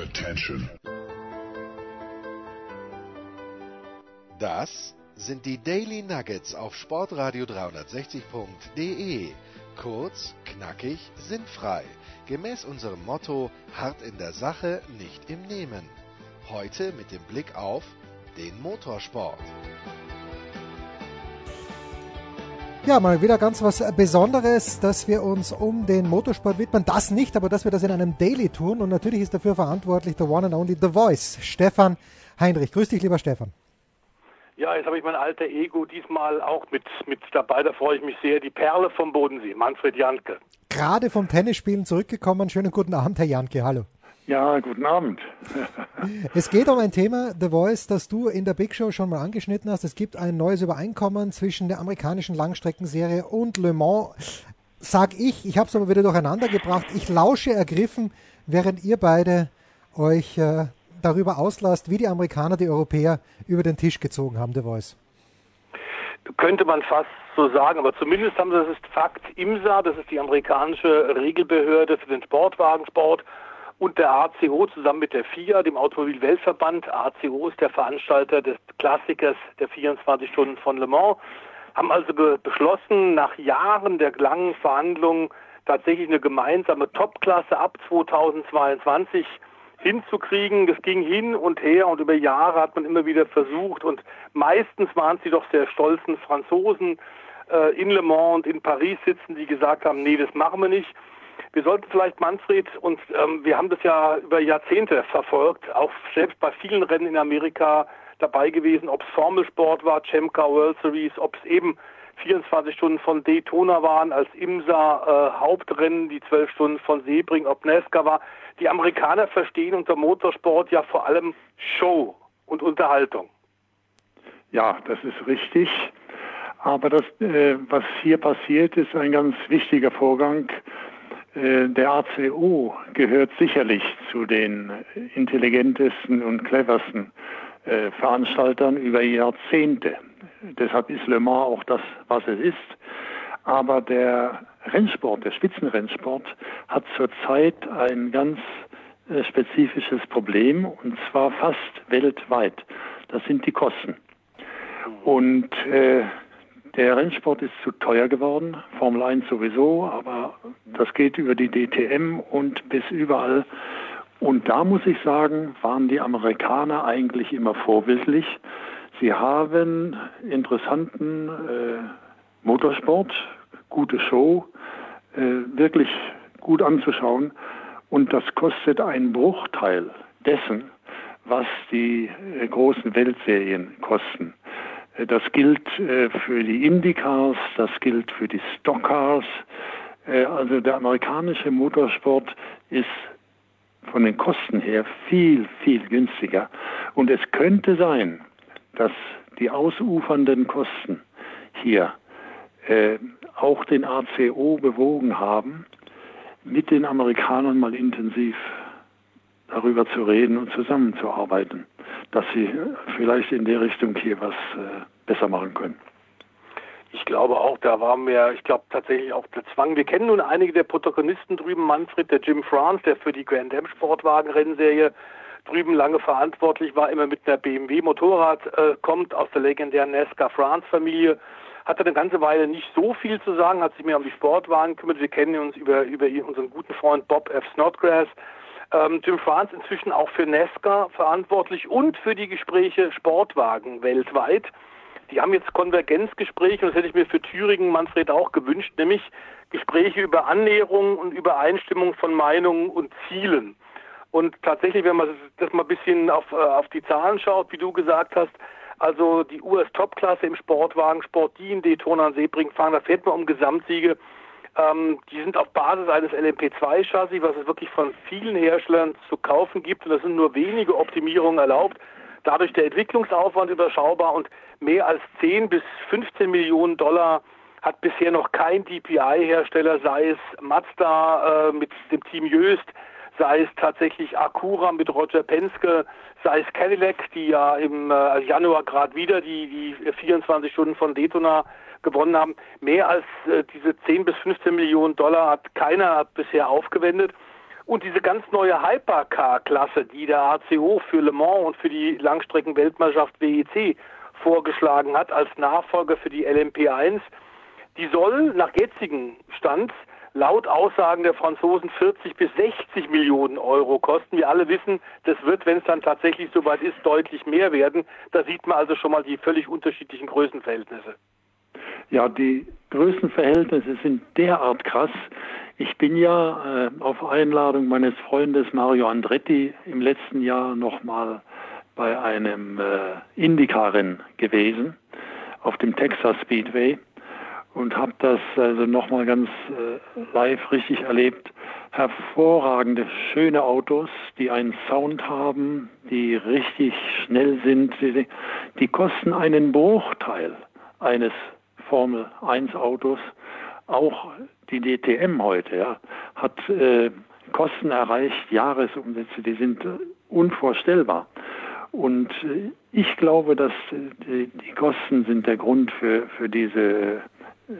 Attention. Das sind die Daily Nuggets auf Sportradio 360.de. Kurz, knackig, sinnfrei. Gemäß unserem Motto: hart in der Sache, nicht im Nehmen. Heute mit dem Blick auf den Motorsport. Ja, mal wieder ganz was Besonderes, dass wir uns um den Motorsport widmen. Das nicht, aber dass wir das in einem Daily tun. Und natürlich ist dafür verantwortlich der One and Only The Voice, Stefan Heinrich. Grüß dich, lieber Stefan. Ja, jetzt habe ich mein alter Ego diesmal auch mit, mit dabei. Da freue ich mich sehr. Die Perle vom Bodensee, Manfred Janke. Gerade vom Tennisspielen zurückgekommen. Schönen guten Abend, Herr Janke. Hallo. Ja, guten Abend. es geht um ein Thema, The Voice, das du in der Big Show schon mal angeschnitten hast. Es gibt ein neues Übereinkommen zwischen der amerikanischen Langstreckenserie und Le Mans. Sag ich, ich habe es aber wieder durcheinander gebracht. Ich lausche ergriffen, während ihr beide euch äh, darüber auslasst, wie die Amerikaner die Europäer über den Tisch gezogen haben, The Voice. Könnte man fast so sagen, aber zumindest haben sie, das ist Fakt, IMSA, das ist die amerikanische Regelbehörde für den Sportwagensport, und der ACO zusammen mit der FIA, dem Automobilweltverband, ACO ist der Veranstalter des Klassikers der 24 Stunden von Le Mans, haben also beschlossen, nach Jahren der langen Verhandlungen tatsächlich eine gemeinsame Topklasse ab 2022 hinzukriegen. Das ging hin und her und über Jahre hat man immer wieder versucht und meistens waren sie doch sehr stolzen Franzosen äh, in Le Mans und in Paris sitzen, die gesagt haben, nee, das machen wir nicht. Wir sollten vielleicht, Manfred, und ähm, wir haben das ja über Jahrzehnte verfolgt, auch selbst bei vielen Rennen in Amerika dabei gewesen, ob es Formelsport war, Chemka World Series, ob es eben 24 Stunden von Daytona waren, als IMSA äh, Hauptrennen, die 12 Stunden von Sebring, ob NASCAR war. Die Amerikaner verstehen unter Motorsport ja vor allem Show und Unterhaltung. Ja, das ist richtig. Aber das, äh, was hier passiert, ist ein ganz wichtiger Vorgang. Äh, der ACO gehört sicherlich zu den intelligentesten und cleversten äh, Veranstaltern über Jahrzehnte. Deshalb ist Le Mans auch das, was es ist. Aber der Rennsport, der Spitzenrennsport, hat zurzeit ein ganz äh, spezifisches Problem und zwar fast weltweit. Das sind die Kosten. Und äh, der Rennsport ist zu teuer geworden, Formel 1 sowieso, aber das geht über die DTM und bis überall. Und da muss ich sagen, waren die Amerikaner eigentlich immer vorbildlich. Sie haben interessanten äh, Motorsport, gute Show, äh, wirklich gut anzuschauen. Und das kostet einen Bruchteil dessen, was die äh, großen Weltserien kosten. Das gilt äh, für die Indycars, das gilt für die Stockcars. Äh, also der amerikanische Motorsport ist von den Kosten her viel, viel günstiger. Und es könnte sein, dass die ausufernden Kosten hier äh, auch den ACO bewogen haben, mit den Amerikanern mal intensiv darüber zu reden und zusammenzuarbeiten dass sie vielleicht in der Richtung hier was äh, besser machen können. Ich glaube auch, da war mehr, ich glaube tatsächlich auch der Zwang. Wir kennen nun einige der Protagonisten drüben, Manfred, der Jim France, der für die Grand Am Sportwagenrennserie drüben lange verantwortlich war, immer mit einer BMW Motorrad äh, kommt aus der legendären NASCAR France Familie, hatte eine ganze Weile nicht so viel zu sagen, hat sich mehr um die Sportwagen gekümmert. Wir kennen uns über, über unseren guten Freund Bob F. Snodgrass, ähm, Jim France inzwischen auch für NASCAR verantwortlich und für die Gespräche Sportwagen weltweit. Die haben jetzt Konvergenzgespräche, und das hätte ich mir für Thüringen, Manfred, auch gewünscht, nämlich Gespräche über Annäherung und Übereinstimmung von Meinungen und Zielen. Und tatsächlich, wenn man das mal ein bisschen auf, äh, auf die Zahlen schaut, wie du gesagt hast, also die US-Top-Klasse im Sportwagensport, die in Daytona und Sebring fahren, da fährt man um Gesamtsiege ähm, die sind auf Basis eines LMP2-Chassis, was es wirklich von vielen Herstellern zu kaufen gibt. Und da sind nur wenige Optimierungen erlaubt. Dadurch der Entwicklungsaufwand überschaubar und mehr als 10 bis 15 Millionen Dollar hat bisher noch kein DPI-Hersteller, sei es Mazda äh, mit dem Team Jöst, sei es tatsächlich Acura mit Roger Penske, sei es Cadillac, die ja im äh, Januar gerade wieder die, die 24 Stunden von Daytona gewonnen haben. Mehr als äh, diese 10 bis 15 Millionen Dollar hat keiner bisher aufgewendet. Und diese ganz neue Hypercar-Klasse, die der ACO für Le Mans und für die Langstrecken-Weltmeisterschaft WEC vorgeschlagen hat als Nachfolger für die LMP1, die soll nach jetzigem Stand laut Aussagen der Franzosen 40 bis 60 Millionen Euro kosten. Wir alle wissen, das wird, wenn es dann tatsächlich soweit ist, deutlich mehr werden. Da sieht man also schon mal die völlig unterschiedlichen Größenverhältnisse. Ja, die Größenverhältnisse sind derart krass. Ich bin ja äh, auf Einladung meines Freundes Mario Andretti im letzten Jahr nochmal bei einem äh, Indycar-Rennen gewesen auf dem Texas Speedway und habe das also nochmal ganz äh, live richtig erlebt. Hervorragende, schöne Autos, die einen Sound haben, die richtig schnell sind. Die, die kosten einen Bruchteil eines Formel 1 Autos. Auch die DTM heute ja, hat äh, Kosten erreicht, Jahresumsätze, die sind äh, unvorstellbar. Und äh, ich glaube, dass äh, die, die, Kosten sind der Grund für, für diese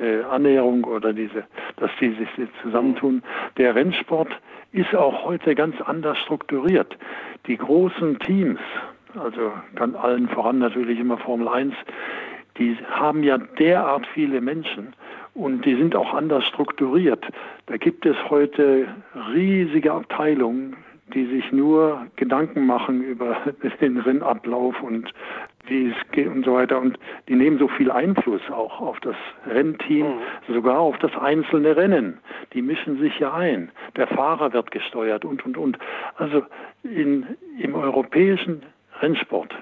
äh, Annäherung oder diese, dass die sich zusammentun. Der Rennsport ist auch heute ganz anders strukturiert. Die großen Teams, also kann allen voran natürlich immer Formel 1, die haben ja derart viele Menschen und die sind auch anders strukturiert. Da gibt es heute riesige Abteilungen, die sich nur Gedanken machen über den Rennablauf und wie es geht und so weiter. Und die nehmen so viel Einfluss auch auf das Rennteam, mhm. sogar auf das einzelne Rennen. Die mischen sich ja ein. Der Fahrer wird gesteuert und, und, und. Also in, im europäischen Rennsport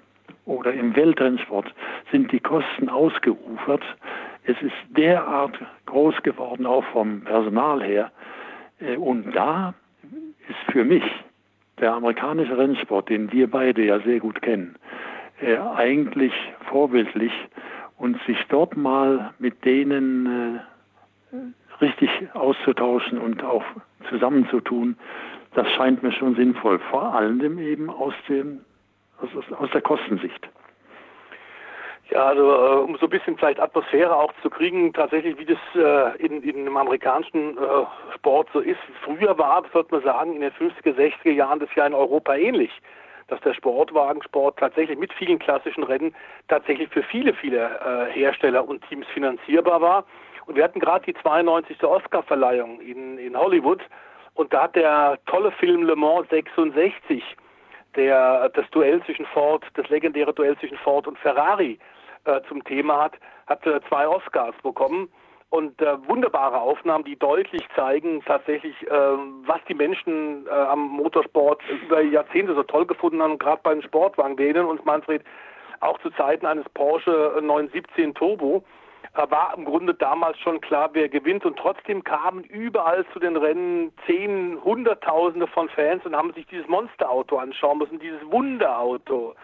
oder im Weltrennsport sind die Kosten ausgeufert. Es ist derart groß geworden, auch vom Personal her. Äh, und da ist für mich der amerikanische Rennsport, den wir beide ja sehr gut kennen, äh, eigentlich vorbildlich und sich dort mal mit denen äh, richtig auszutauschen und auch zusammenzutun, das scheint mir schon sinnvoll, vor allem eben aus, dem, aus, aus der Kostensicht. Ja, also äh, um so ein bisschen vielleicht Atmosphäre auch zu kriegen, tatsächlich wie das äh, in, in einem amerikanischen äh, Sport so ist. Früher war, sollte man sagen, in den 50er, 60er Jahren das ja in Europa ähnlich, dass der Sportwagensport tatsächlich mit vielen klassischen Rennen tatsächlich für viele, viele äh, Hersteller und Teams finanzierbar war. Und wir hatten gerade die 92. Oscar-Verleihung in, in Hollywood und da hat der tolle Film Le Mans 66 der das Duell zwischen Ford, das legendäre Duell zwischen Ford und Ferrari äh, zum Thema hat, hat äh, zwei Oscars bekommen und äh, wunderbare Aufnahmen, die deutlich zeigen tatsächlich, äh, was die Menschen äh, am Motorsport über Jahrzehnte so toll gefunden haben, gerade bei den Sportwagen. Wir erinnern uns, Manfred, auch zu Zeiten eines Porsche 917 Turbo äh, war im Grunde damals schon klar, wer gewinnt und trotzdem kamen überall zu den Rennen zehn, hunderttausende von Fans und haben sich dieses Monsterauto anschauen müssen, dieses Wunderauto.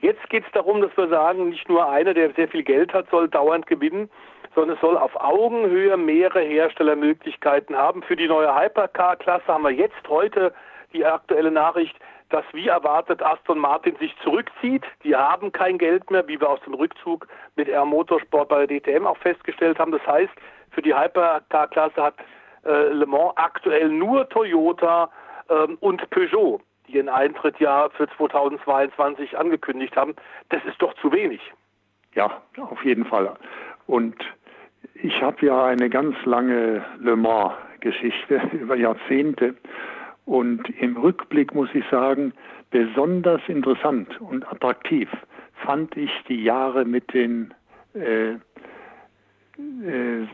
Jetzt geht es darum, dass wir sagen, nicht nur einer, der sehr viel Geld hat, soll dauernd gewinnen, sondern es soll auf Augenhöhe mehrere Herstellermöglichkeiten haben. Für die neue Hypercar-Klasse haben wir jetzt heute die aktuelle Nachricht, dass wie erwartet Aston Martin sich zurückzieht. Die haben kein Geld mehr, wie wir aus dem Rückzug mit R Motorsport bei der DTM auch festgestellt haben. Das heißt, für die Hypercar-Klasse hat äh, Le Mans aktuell nur Toyota ähm, und Peugeot die ihren Eintritt ja für 2022 angekündigt haben. Das ist doch zu wenig. Ja, auf jeden Fall. Und ich habe ja eine ganz lange Le Mans-Geschichte über Jahrzehnte. Und im Rückblick muss ich sagen, besonders interessant und attraktiv fand ich die Jahre mit den äh, äh,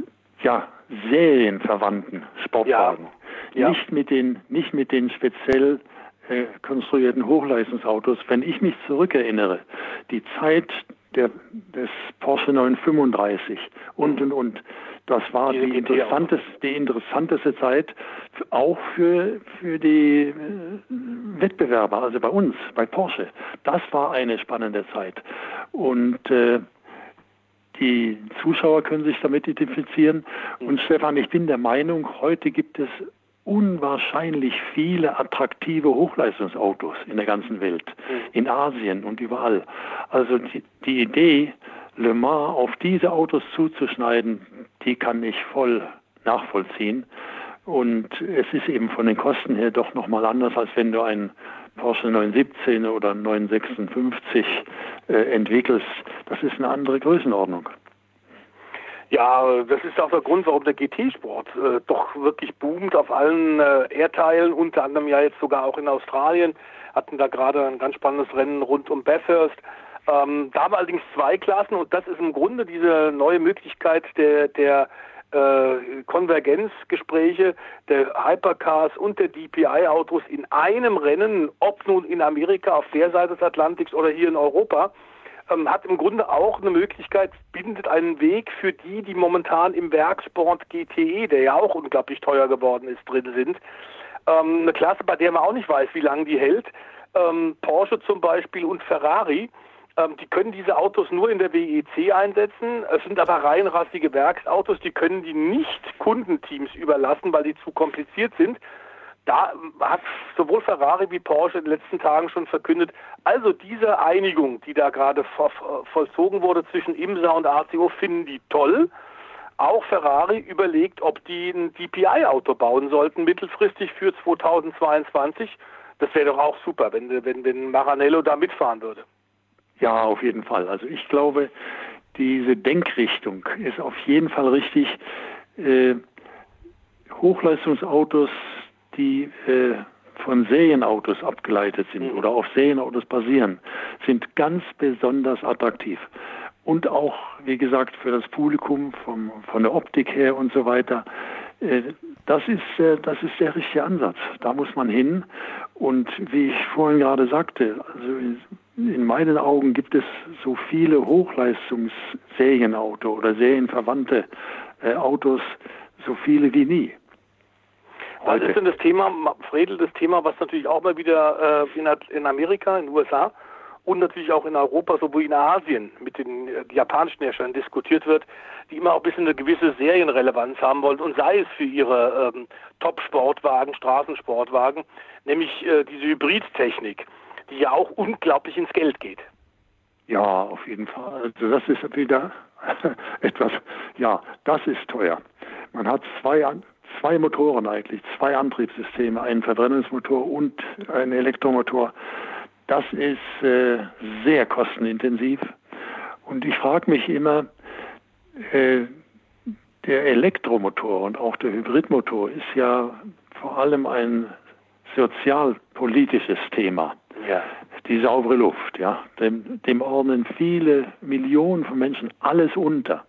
ja, serienverwandten Sportwagen. Ja. Ja. Nicht mit den, nicht mit den speziell äh, konstruierten Hochleistungsautos, wenn ich mich zurückerinnere, die Zeit der, des Porsche 935 und und und, das war die, die interessanteste, die interessanteste Zeit auch für, für die äh, Wettbewerber, also bei uns, bei Porsche. Das war eine spannende Zeit. Und äh, die Zuschauer können sich damit identifizieren. Und Stefan, ich bin der Meinung, heute gibt es unwahrscheinlich viele attraktive Hochleistungsautos in der ganzen Welt, mhm. in Asien und überall. Also die, die Idee, Le Mans auf diese Autos zuzuschneiden, die kann ich voll nachvollziehen. Und es ist eben von den Kosten her doch nochmal anders, als wenn du einen Porsche 917 oder 956 äh, entwickelst. Das ist eine andere Größenordnung. Ja, das ist auch der Grund, warum der GT-Sport äh, doch wirklich boomt auf allen äh, Erdteilen, unter anderem ja jetzt sogar auch in Australien. Hatten da gerade ein ganz spannendes Rennen rund um Bathurst. Ähm, da haben allerdings zwei Klassen und das ist im Grunde diese neue Möglichkeit der, der äh, Konvergenzgespräche der Hypercars und der DPI-Autos in einem Rennen, ob nun in Amerika auf der Seite des Atlantiks oder hier in Europa ähm, hat im Grunde auch eine Möglichkeit, bindet einen Weg für die, die momentan im Werksport GTE, der ja auch unglaublich teuer geworden ist, drin sind. Ähm, eine Klasse, bei der man auch nicht weiß, wie lange die hält. Ähm, Porsche zum Beispiel und Ferrari, ähm, die können diese Autos nur in der WEC einsetzen. Es sind aber reinrassige Werksautos, die können die nicht Kundenteams überlassen, weil die zu kompliziert sind da hat sowohl Ferrari wie Porsche in den letzten Tagen schon verkündet, also diese Einigung, die da gerade vollzogen wurde zwischen IMSA und ACO, finden die toll. Auch Ferrari überlegt, ob die ein DPI-Auto bauen sollten, mittelfristig für 2022. Das wäre doch auch super, wenn, wenn, wenn Maranello da mitfahren würde. Ja, auf jeden Fall. Also ich glaube, diese Denkrichtung ist auf jeden Fall richtig. Äh, Hochleistungsautos die äh, von Serienautos abgeleitet sind mhm. oder auf Serienautos basieren, sind ganz besonders attraktiv. Und auch, wie gesagt, für das Publikum vom, von der Optik her und so weiter. Äh, das ist, äh, das ist der richtige Ansatz. Da muss man hin. Und wie ich vorhin gerade sagte, also in meinen Augen gibt es so viele Hochleistungs-Serienauto oder serienverwandte äh, Autos, so viele wie nie. Was ist denn das Thema, Fredel, das Thema, was natürlich auch mal wieder äh, in, in, Amerika, in den USA und natürlich auch in Europa sowie in Asien mit den äh, japanischen Herstellern diskutiert wird, die immer auch ein bisschen eine gewisse Serienrelevanz haben wollen und sei es für ihre ähm, Top-Sportwagen, Straßensportwagen, nämlich äh, diese Hybridtechnik, die ja auch unglaublich ins Geld geht. Ja, auf jeden Fall. Also das ist wieder etwas, ja, das ist teuer. Man hat zwei, zwei Motoren eigentlich, zwei Antriebssysteme, einen Verbrennungsmotor und einen Elektromotor. Das ist äh, sehr kostenintensiv. Und ich frage mich immer, äh, der Elektromotor und auch der Hybridmotor ist ja vor allem ein sozialpolitisches Thema. Ja. Die saubere Luft, ja. Dem, dem ordnen viele Millionen von Menschen alles unter.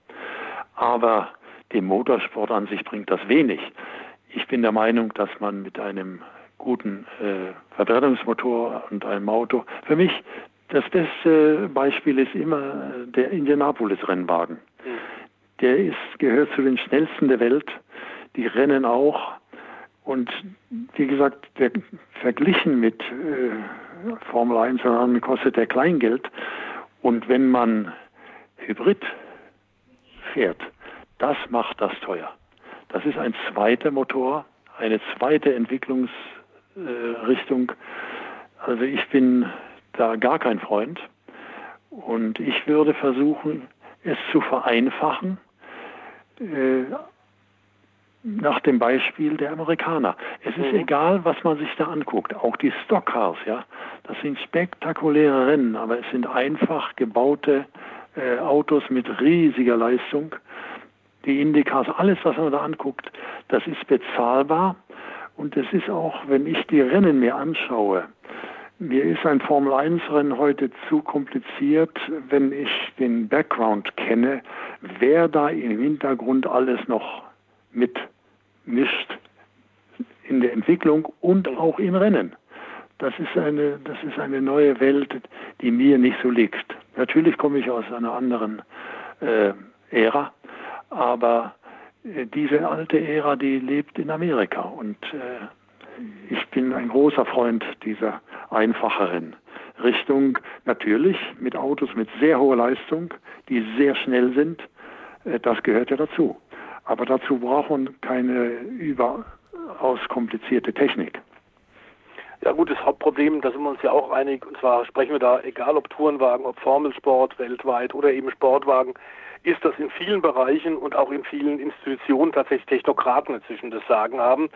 Aber dem Motorsport an sich bringt das wenig. Ich bin der Meinung, dass man mit einem guten äh, Verbrennungsmotor und einem Auto, für mich das beste Beispiel ist immer der Indianapolis-Rennwagen. Der ist, gehört zu den schnellsten der Welt. Die rennen auch. Und wie gesagt, der, verglichen mit äh, Formel 1 kostet der Kleingeld. Und wenn man Hybrid fährt, das macht das teuer. Das ist ein zweiter Motor, eine zweite Entwicklungsrichtung. also ich bin da gar kein Freund. Und ich würde versuchen, es zu vereinfachen, äh, nach dem Beispiel der Amerikaner. Es ist mhm. egal, was man sich da anguckt. Auch die Stockcars, ja, das sind spektakuläre Rennen, aber es sind einfach gebaute äh, Autos mit riesiger Leistung die Indicas, alles, was man da anguckt, das ist bezahlbar. Und es ist auch, wenn ich die Rennen mir anschaue, mir ist ein Formel-1-Rennen heute zu kompliziert, wenn ich den Background kenne, wer da im Hintergrund alles noch mitmischt in der Entwicklung und auch im Rennen. Das ist eine, das ist eine neue Welt, die mir nicht so liegt. Natürlich komme ich aus einer anderen äh, Ära, aber äh, diese alte Ära, die lebt in Amerika und äh, ich bin ein großer Freund dieser einfacheren Richtung. Natürlich mit Autos mit sehr hoher Leistung, die sehr schnell sind. Äh, das gehört ja dazu. Aber dazu braucht man keine überaus komplizierte Technik. Ja gut, das Hauptproblem, da sind wir uns ja auch einig, und zwar sprechen wir da, egal ob Tourenwagen, ob Formelsport weltweit oder eben Sportwagen, ist, dass in vielen Bereichen und auch in vielen Institutionen tatsächlich Technokraten inzwischen das Sagen haben.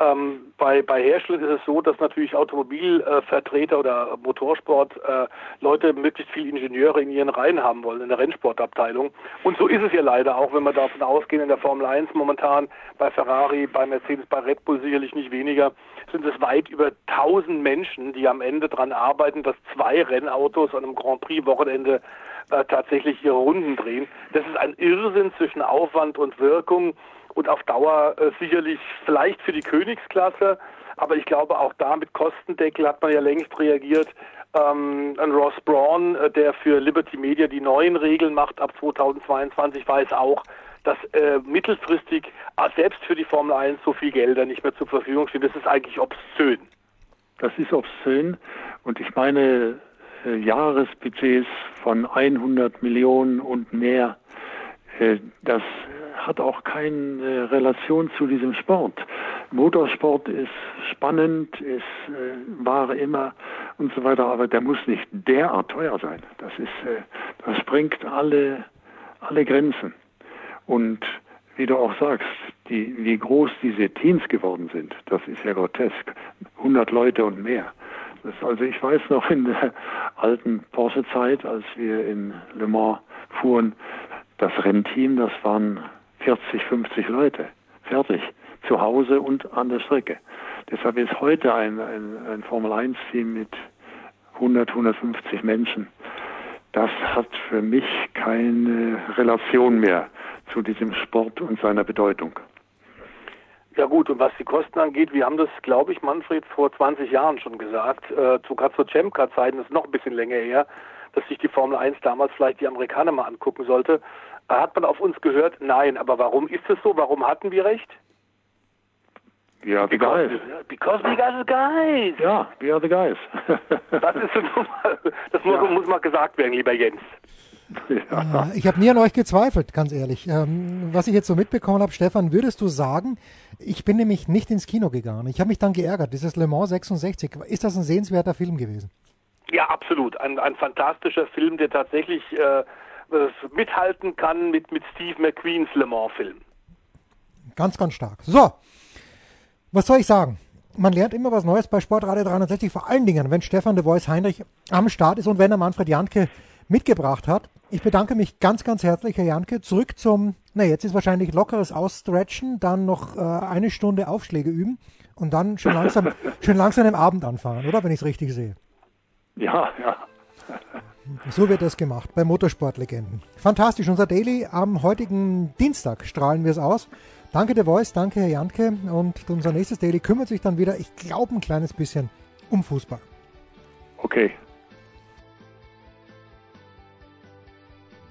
Ähm, bei, bei Herstellern ist es so, dass natürlich Automobilvertreter äh, oder Motorsport äh, Leute möglichst viele Ingenieure in ihren Reihen haben wollen, in der Rennsportabteilung. Und so ist es ja leider auch, wenn wir davon ausgehen, in der Formel 1 momentan, bei Ferrari, bei Mercedes, bei Red Bull sicherlich nicht weniger, sind es weit über 1000 Menschen, die am Ende daran arbeiten, dass zwei Rennautos an einem Grand Prix-Wochenende äh, tatsächlich ihre Runden drehen. Das ist ein Irrsinn zwischen Aufwand und Wirkung und auf Dauer äh, sicherlich vielleicht für die Königsklasse, aber ich glaube auch da mit Kostendeckel hat man ja längst reagiert. Ähm, ein Ross Braun, äh, der für Liberty Media die neuen Regeln macht ab 2022, weiß auch, dass äh, mittelfristig äh, selbst für die Formel 1 so viel Gelder nicht mehr zur Verfügung stehen. Das ist eigentlich obszön. Das ist obszön und ich meine Jahresbudgets von 100 Millionen und mehr, äh, das hat auch keine Relation zu diesem Sport. Motorsport ist spannend, ist äh, war immer und so weiter, aber der muss nicht derart teuer sein. Das ist, äh, das sprengt alle alle Grenzen. Und wie du auch sagst, die, wie groß diese Teams geworden sind, das ist ja grotesk. 100 Leute und mehr. Das, also ich weiß noch in der alten Porsche-Zeit, als wir in Le Mans fuhren, das Rennteam, das waren 40, 50 Leute. Fertig. Zu Hause und an der Strecke. Deshalb ist heute ein, ein, ein Formel-1-Team mit 100, 150 Menschen. Das hat für mich keine Relation mehr zu diesem Sport und seiner Bedeutung. Ja gut, und was die Kosten angeht, wir haben das, glaube ich, Manfred, vor 20 Jahren schon gesagt, äh, sogar zur Champ-Car-Zeiten, das ist noch ein bisschen länger her, dass sich die Formel 1 damals vielleicht die Amerikaner mal angucken sollte. Hat man auf uns gehört? Nein. Aber warum ist es so? Warum hatten wir recht? We are the guys. Because we are the guys. Ja, we are the guys. das ist, das muss, ja. muss mal gesagt werden, lieber Jens. Ja. Ich habe nie an euch gezweifelt, ganz ehrlich. Ähm, was ich jetzt so mitbekommen habe, Stefan, würdest du sagen, ich bin nämlich nicht ins Kino gegangen. Ich habe mich dann geärgert. Dieses Le Mans 66, ist das ein sehenswerter Film gewesen? Ja, absolut. Ein, ein fantastischer Film, der tatsächlich äh, mithalten kann mit, mit Steve McQueens Le Mans-Film. Ganz, ganz stark. So, was soll ich sagen? Man lernt immer was Neues bei Sportradio 360, vor allen Dingen, wenn Stefan de Voice Heinrich am Start ist und wenn er Manfred Janke mitgebracht hat. Ich bedanke mich ganz, ganz herzlich, Herr Janke. Zurück zum, na jetzt ist wahrscheinlich lockeres Ausstretchen, dann noch äh, eine Stunde Aufschläge üben und dann schon langsam, schon langsam im Abend anfangen, oder? Wenn ich es richtig sehe. Ja, ja. So wird das gemacht bei Motorsportlegenden. Fantastisch. Unser Daily am heutigen Dienstag strahlen wir es aus. Danke der Voice, danke Herr Janke. Und unser nächstes Daily kümmert sich dann wieder, ich glaube, ein kleines bisschen um Fußball. Okay.